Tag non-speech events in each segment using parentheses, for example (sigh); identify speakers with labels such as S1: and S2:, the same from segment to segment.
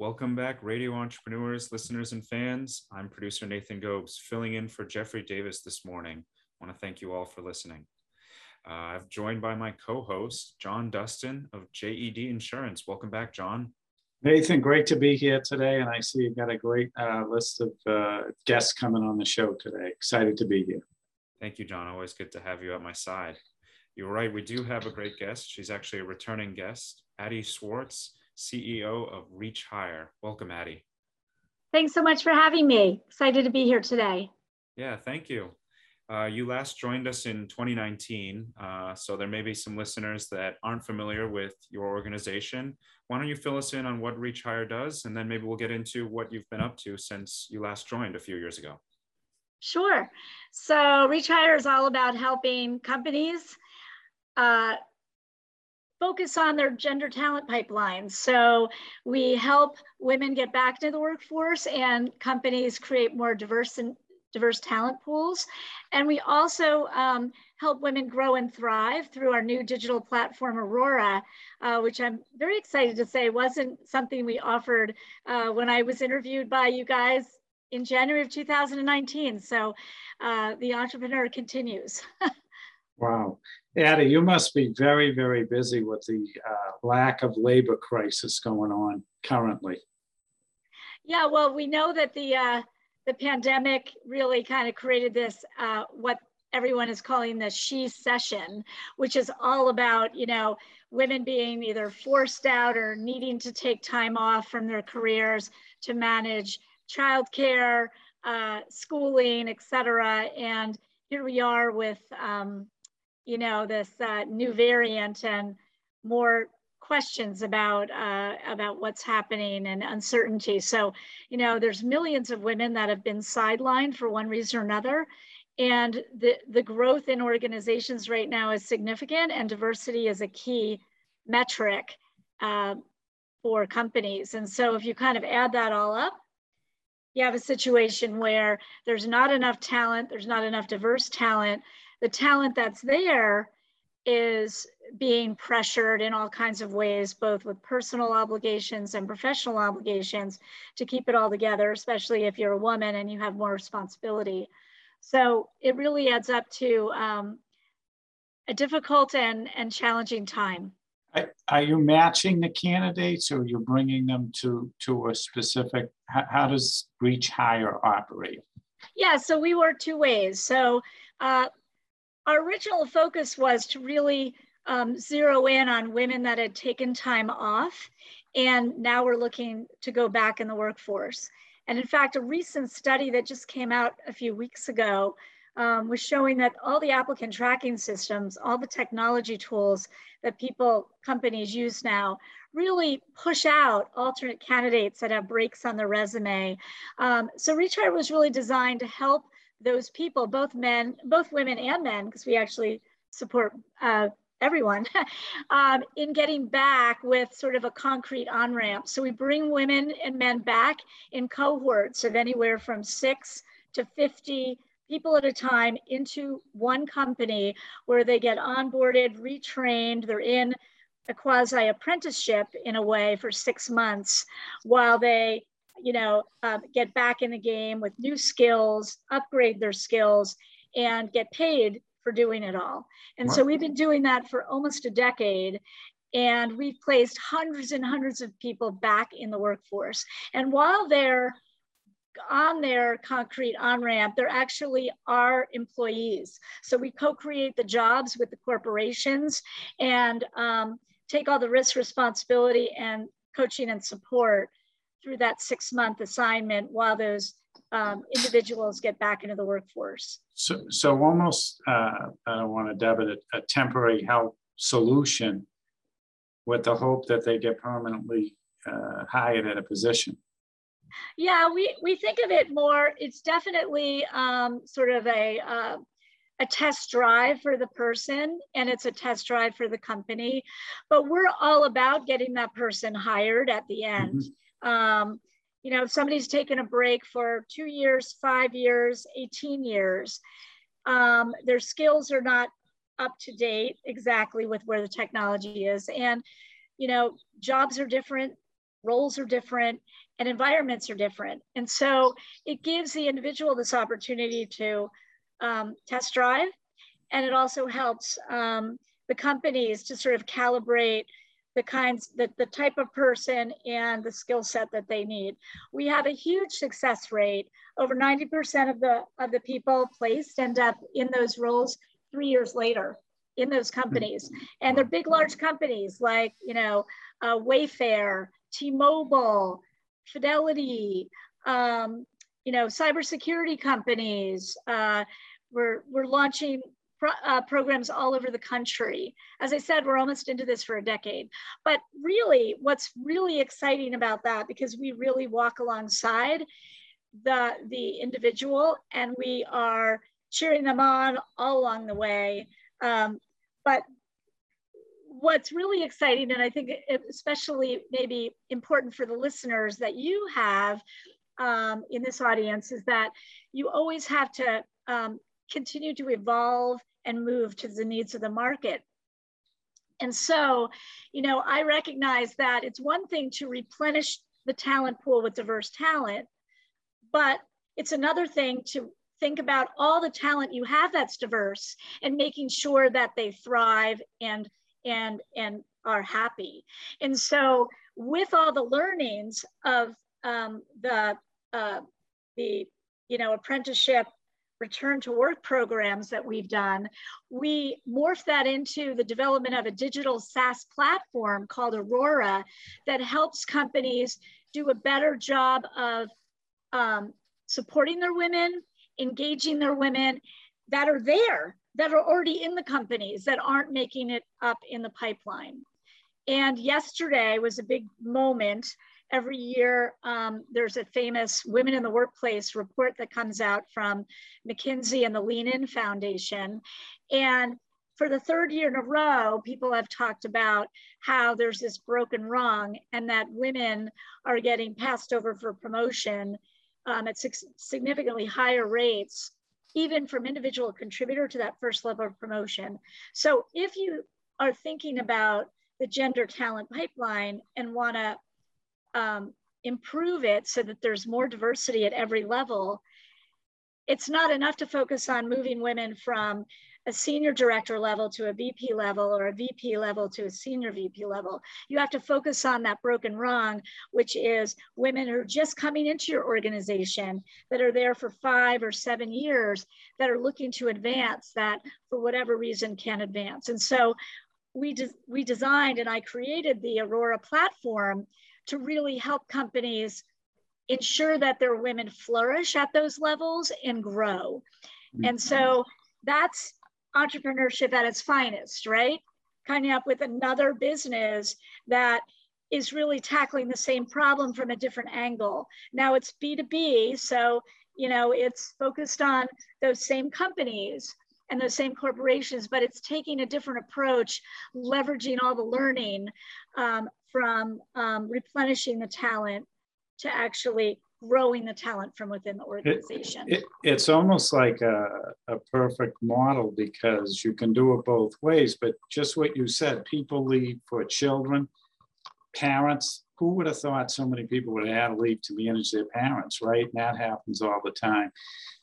S1: Welcome back, radio entrepreneurs, listeners, and fans. I'm producer Nathan Gobes, filling in for Jeffrey Davis this morning. I want to thank you all for listening. Uh, I've joined by my co-host John Dustin of JED Insurance. Welcome back, John.
S2: Nathan, great to be here today, and I see you've got a great uh, list of uh, guests coming on the show today. Excited to be here.
S1: Thank you, John. Always good to have you at my side. You're right. We do have a great guest. She's actually a returning guest, Addie Swartz, CEO of Reach Hire. Welcome, Addie.
S3: Thanks so much for having me. Excited to be here today.
S1: Yeah, thank you. Uh, you last joined us in 2019, uh, so there may be some listeners that aren't familiar with your organization. Why don't you fill us in on what Reach Hire does, and then maybe we'll get into what you've been up to since you last joined a few years ago.
S3: Sure. So Reach Higher is all about helping companies uh, focus on their gender talent pipelines. So we help women get back into the workforce and companies create more diverse and diverse talent pools. And we also um, help women grow and thrive through our new digital platform, Aurora, uh, which I'm very excited to say wasn't something we offered uh, when I was interviewed by you guys in January of 2019. So uh, the entrepreneur continues. (laughs)
S2: wow. Addie, you must be very, very busy with the uh, lack of labor crisis going on currently.
S3: Yeah, well, we know that the uh, the pandemic really kind of created this, uh, what everyone is calling the shecession, which is all about, you know, women being either forced out or needing to take time off from their careers to manage childcare, uh, schooling, et cetera. And here we are with, um, you know, this uh, new variant and more questions about uh, about what's happening and uncertainty. So, you know, there's millions of women that have been sidelined for one reason or another. And the, the growth in organizations right now is significant and diversity is a key metric uh, for companies. And so if you kind of add that all up, you have a situation where there's not enough talent, there's not enough diverse talent. The talent that's there is being pressured in all kinds of ways, both with personal obligations and professional obligations to keep it all together, especially if you're a woman and you have more responsibility. So it really adds up to um, a difficult and, and challenging time.
S2: Are you matching the candidates or you're bringing them to, to a specific, how, does Reach Hire operate?
S3: Yeah, so we work two ways. So uh, our original focus was to really um, zero in on women that had taken time off. And now we're looking to go back in the workforce. And in fact, a recent study that just came out a few weeks ago um, was showing that all the applicant tracking systems, all the technology tools that people, companies use now, really push out alternate candidates that have breaks on their resume. Um, so Hire was really designed to help those people, both men, both women and men, because we actually support uh, everyone (laughs) um, in getting back with sort of a concrete on ramp. So we bring women and men back in cohorts of anywhere from six to 50 people at a time into one company where they get onboarded, retrained, they're in a quasi apprenticeship in a way for six months while they you know um, get back in the game with new skills upgrade their skills and get paid for doing it all. And wow. so we've been doing that for almost a decade. And we've placed hundreds and hundreds of people back in the workforce. And while they're on their concrete on ramp, they're actually our employees. So we co create the jobs with the corporations and um, take all the risk responsibility and coaching and support through that six month assignment while those um, individuals get back into the workforce.
S2: So, so almost, uh, I don't want to debit it, a temporary help solution with the hope that they get permanently uh, hired at a position.
S3: Yeah, we, we think of it more, it's definitely um, sort of a, uh, a test drive for the person and it's a test drive for the company, but we're all about getting that person hired at the end. Mm-hmm. Um, you know, if somebody's taken a break for two years, five years, 18 years, um, their skills are not up to date exactly with where the technology is. And, you know, jobs are different, roles are different, and environments are different. And so it gives the individual this opportunity to um, test drive, and it also helps um, the companies to sort of calibrate the kinds, that the type of person and the skill set that they need. We have a huge success rate. Over 90% of the, of the people placed end up in those roles three years later in those companies. And they're big, large companies like, you know, uh, Wayfair, T-Mobile, Fidelity, um, you know, cybersecurity companies. Uh, we're, we're launching pro uh, programs all over the country. As I said, we're almost into this for a decade. But really, what's really exciting about that, because we really walk alongside the, the individual and we are cheering them on all along the way. Um, but what's really exciting, and I think especially maybe important for the listeners that you have um, in this audience, is that you always have to um, continue to evolve and move to the needs of the market. And so, you know, I recognize that it's one thing to replenish the talent pool with diverse talent, but it's another thing to think about all the talent you have that's diverse and making sure that they thrive and and and are happy. And so, with all the learnings of um, the uh, the you know apprenticeship return to work programs that we've done, we morphed that into the development of a digital SaaS platform called Aurora that helps companies do a better job of um, supporting their women, engaging their women that are there, that are already in the companies, that aren't making it up in the pipeline. And yesterday was a big moment every year um, there's a famous Women in the Workplace report that comes out from McKinsey and the Lean In Foundation. And for the third year in a row, people have talked about how there's this broken rung and that women are getting passed over for promotion um, at significantly higher rates, even from individual contributor to that first level of promotion. So if you are thinking about the gender talent pipeline and wanna um, improve it so that there's more diversity at every level, it's not enough to focus on moving women from a senior director level to a VP level or a VP level to a senior VP level. You have to focus on that broken rung, which is women who are just coming into your organization that are there for five or seven years that are looking to advance that for whatever reason can advance. And so we, de we designed and I created the Aurora platform to really help companies ensure that their women flourish at those levels and grow. And so that's entrepreneurship at its finest, right? Coming up with another business that is really tackling the same problem from a different angle. Now it's B2B, so you know it's focused on those same companies and those same corporations, but it's taking a different approach, leveraging all the learning um, from um, replenishing the talent to actually growing the talent from within the organization.
S2: It, it, it's almost like a, a perfect model because you can do it both ways, but just what you said, people leave for children, parents, who would have thought so many people would have had to leave to manage their parents, right? And that happens all the time.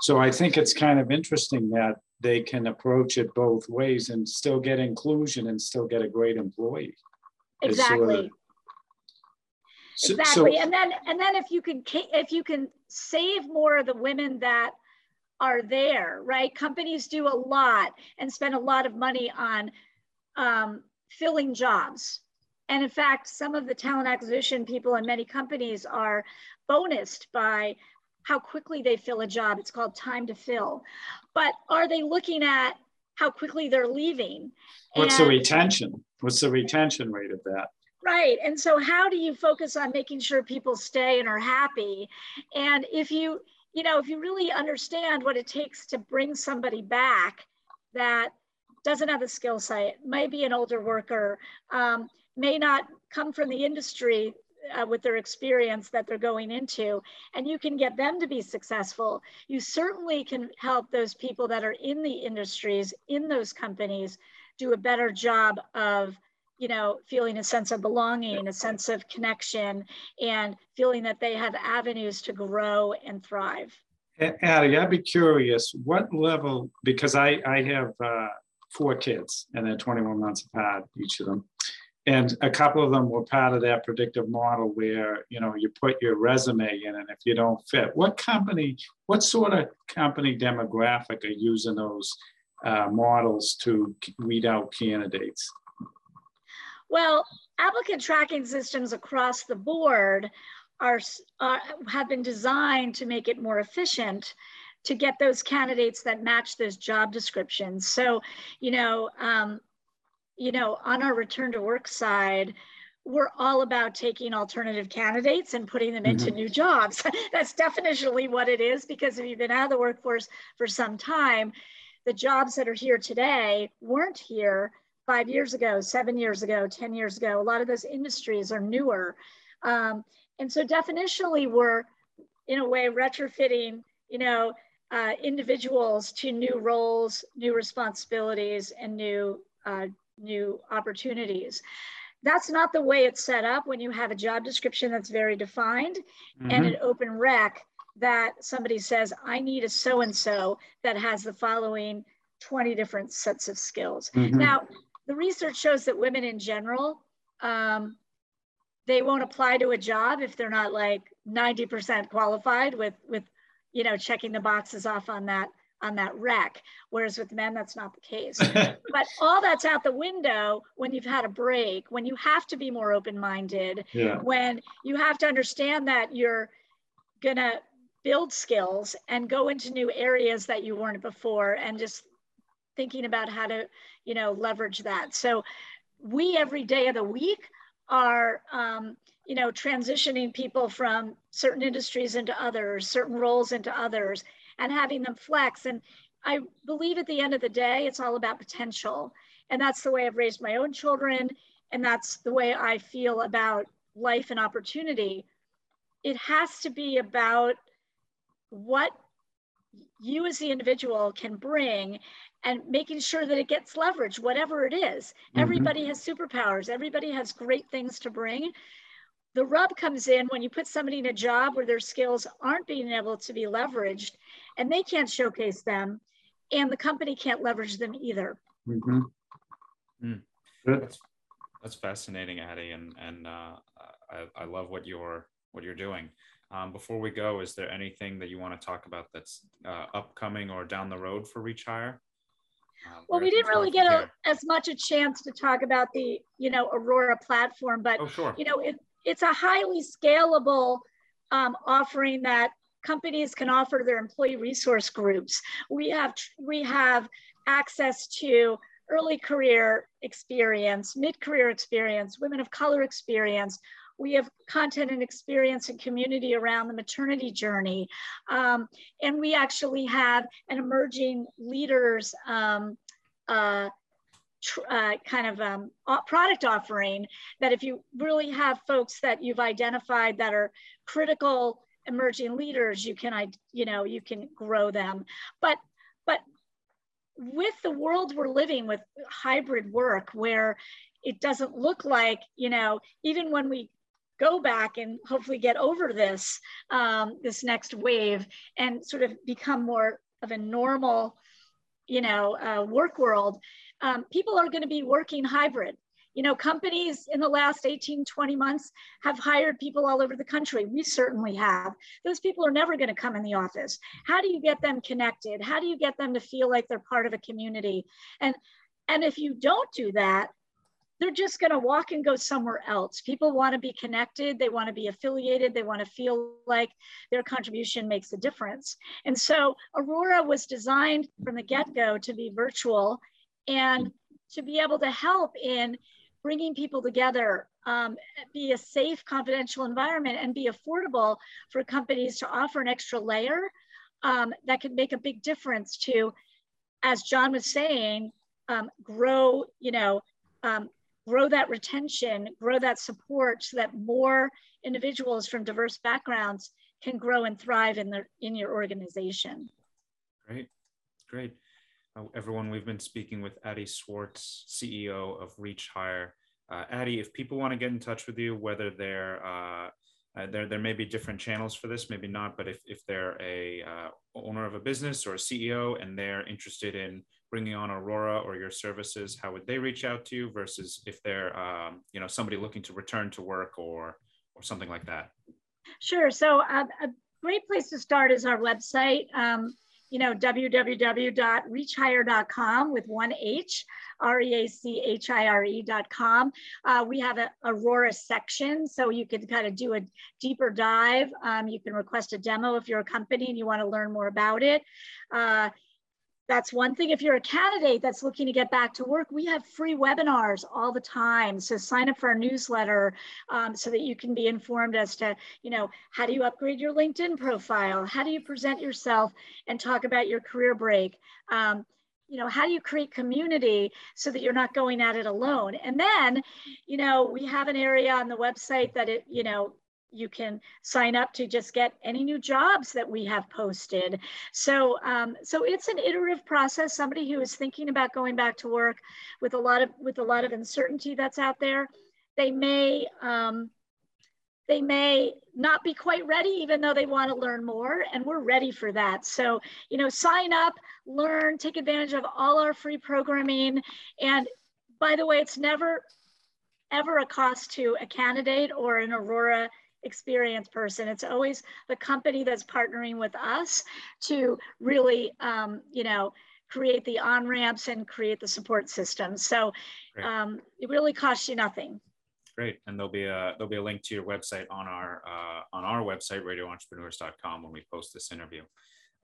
S2: So I think it's kind of interesting that they can approach it both ways and still get inclusion and still get a great employee.
S3: Exactly. Sort of, so, exactly. So, and then and then if you can if you can save more of the women that are there, right? Companies do a lot and spend a lot of money on um, filling jobs. And in fact, some of the talent acquisition people in many companies are bonused by how quickly they fill a job. It's called time to fill. But are they looking at how quickly they're leaving?
S2: What's and, the retention? What's the retention rate of that?
S3: Right. And so how do you focus on making sure people stay and are happy? And if you, you know, if you really understand what it takes to bring somebody back that doesn't have a skill set, may be an older worker, um, may not come from the industry uh, with their experience that they're going into, and you can get them to be successful. You certainly can help those people that are in the industries, in those companies, do a better job of you know, feeling a sense of belonging, a sense of connection, and feeling that they have avenues to grow and thrive.
S2: Addie, I'd be curious, what level, because I, I have uh, four kids and they're 21 months apart, each of them. And a couple of them were part of that predictive model where, you know, you put your resume in and if you don't fit, what company, what sort of company demographic are using those uh, models to weed out candidates?
S3: Well, applicant tracking systems across the board are, uh, have been designed to make it more efficient to get those candidates that match those job descriptions. So, you know, um, you know, on our return to work side, we're all about taking alternative candidates and putting them into mm-hmm. new jobs. (laughs) That's definitionally what it is because if you've been out of the workforce for some time, the jobs that are here today weren't here five years ago, seven years ago, 10 years ago. A lot of those industries are newer. Um, and so definitionally we're in a way retrofitting, you know, uh, individuals to new roles, new responsibilities, and new uh, new opportunities. That's not the way it's set up when you have a job description that's very defined mm-hmm. and an open rec that somebody says, I need a so and so that has the following 20 different sets of skills. Mm-hmm. Now, the research shows that women in general um, they won't apply to a job if they're not like 90% qualified with with you know checking the boxes off on that on that rec whereas with men that's not the case (laughs) but all that's out the window when you've had a break when you have to be more open-minded yeah. when you have to understand that you're gonna build skills and go into new areas that you weren't before and just thinking about how to you know leverage that. So we every day of the week are um, you know transitioning people from certain industries into others certain roles into others and having them flex. And i believe at the end of the day it's all about potential. And that's the way i've raised my own children and that's the way i feel about life and opportunity. It has to be about what you as the individual can bring and making sure that it gets leverage, whatever it is. Mm-hmm. Everybody has superpowers, everybody has great things to bring. The rub comes in when you put somebody in a job where their skills aren't being able to be leveraged and they can't showcase them, and the company can't leverage them either.
S2: Mm-hmm.
S1: Mm. That's, that's fascinating, Addie, and and uh, I, I love what you're what you're doing. Um, before we go, is there anything that you want to talk about that's uh, upcoming or down the road for Reach Hire?
S3: Um, well, we didn't really get a, as much a chance to talk about the, you know, Aurora platform, but
S1: oh, sure.
S3: you know, it, it's a highly scalable um, offering that companies can offer their employee resource groups. We have we have access to early career experience, mid-career experience, women of color experience, we have content and experience and community around the maternity journey. Um, and we actually have an emerging leaders um, uh, uh, kind of um, product offering that if you really have folks that you've identified that are critical emerging leaders, you can, you know, you can grow them. But, but with the world we're living with hybrid work where it doesn't look like, you know, even when we go back and hopefully get over this um, this next wave and sort of become more of a normal you know uh, work world um, people are going to be working hybrid. You know companies in the last 18 20 months have hired people all over the country. We certainly have. Those people are never going to come in the office. How do you get them connected? How do you get them to feel like they're part of a community? And and if you don't do that they're just going to walk and go somewhere else. People want to be connected, they want to be affiliated, they want to feel like their contribution makes a difference. And so Aurora was designed from the get go to be virtual and to be able to help in bringing people together, um, be a safe, confidential environment, and be affordable for companies to offer an extra layer um, that could make a big difference to, as John was saying, um, grow, you know, um, grow that retention, grow that support so that more individuals from diverse backgrounds can grow and thrive in, the, in your organization.
S1: Great, great. Uh, everyone, we've been speaking with Addie Swartz, CEO of Reach Hire. Uh, Addie, if people want to get in touch with you, whether they're uh, uh, there, there may be different channels for this, maybe not, but if, if they're a uh, owner of a business or a CEO and they're interested in bringing on Aurora or your services, how would they reach out to you versus if they're, um, you know, somebody looking to return to work or, or something like that?
S3: Sure. So uh, a great place to start is our website. Um, you know, www.reachhire.com with one H, R-E-A-C-H-I-R-E.com. Uh, we have a Aurora section, so you can kind of do a deeper dive. Um, you can request a demo if you're a company and you want to learn more about it. Uh, that's one thing. If you're a candidate that's looking to get back to work, we have free webinars all the time. So sign up for our newsletter um, so that you can be informed as to, you know, how do you upgrade your LinkedIn profile? How do you present yourself and talk about your career break? Um, you know, how do you create community so that you're not going at it alone? And then, you know, we have an area on the website that it, you know, you can sign up to just get any new jobs that we have posted. So, um, so it's an iterative process. Somebody who is thinking about going back to work with a lot of with a lot of uncertainty that's out there, they may um, they may not be quite ready, even though they want to learn more, and we're ready for that. So, you know, sign up, learn, take advantage of all our free programming. And by the way, it's never ever a cost to a candidate or an Aurora experienced person. It's always the company that's partnering with us to really, um, you know, create the on ramps and create the support system. So um, it really costs you nothing.
S1: Great, and there'll be a there'll be a link to your website on our uh, on our website radioentrepreneurs.com when we post this interview.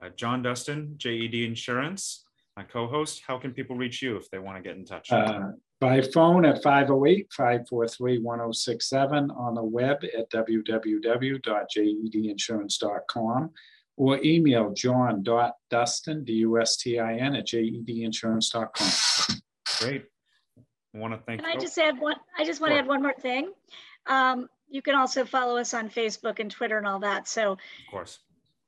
S1: Uh, John Dustin, JED Insurance, my co-host. How can people reach you if they want to get in touch?
S2: Uh, by phone at 508-543-1067, on the web at www.jedinsurance.com, or email john.dustin, D-U-S-T-I-N, at jedinsurance.com.
S1: Great. I want to thank
S3: Can I just add one, I just want to add one more thing. Um, you can also follow us on Facebook and Twitter and all that. So
S1: Of course.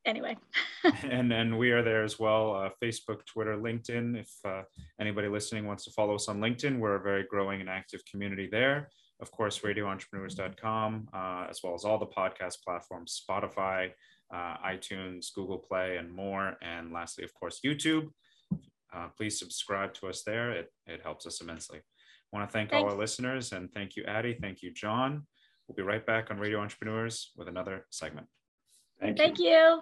S3: Anyway, (laughs) (laughs)
S1: and and we are there as well uh, facebook twitter linkedin. If uh, anybody listening wants to follow us on linkedin we're a very growing and active community there. Of course radioentrepreneurs.com uh, as well as all the podcast platforms spotify uh, itunes google play and more. And lastly of course youtube. Uh, please subscribe to us there. It, it helps us immensely. I want to thank all our listeners and thank you addie. Thank you john. We'll be right back on radio entrepreneurs with another segment.
S2: Thank you.
S3: thank you.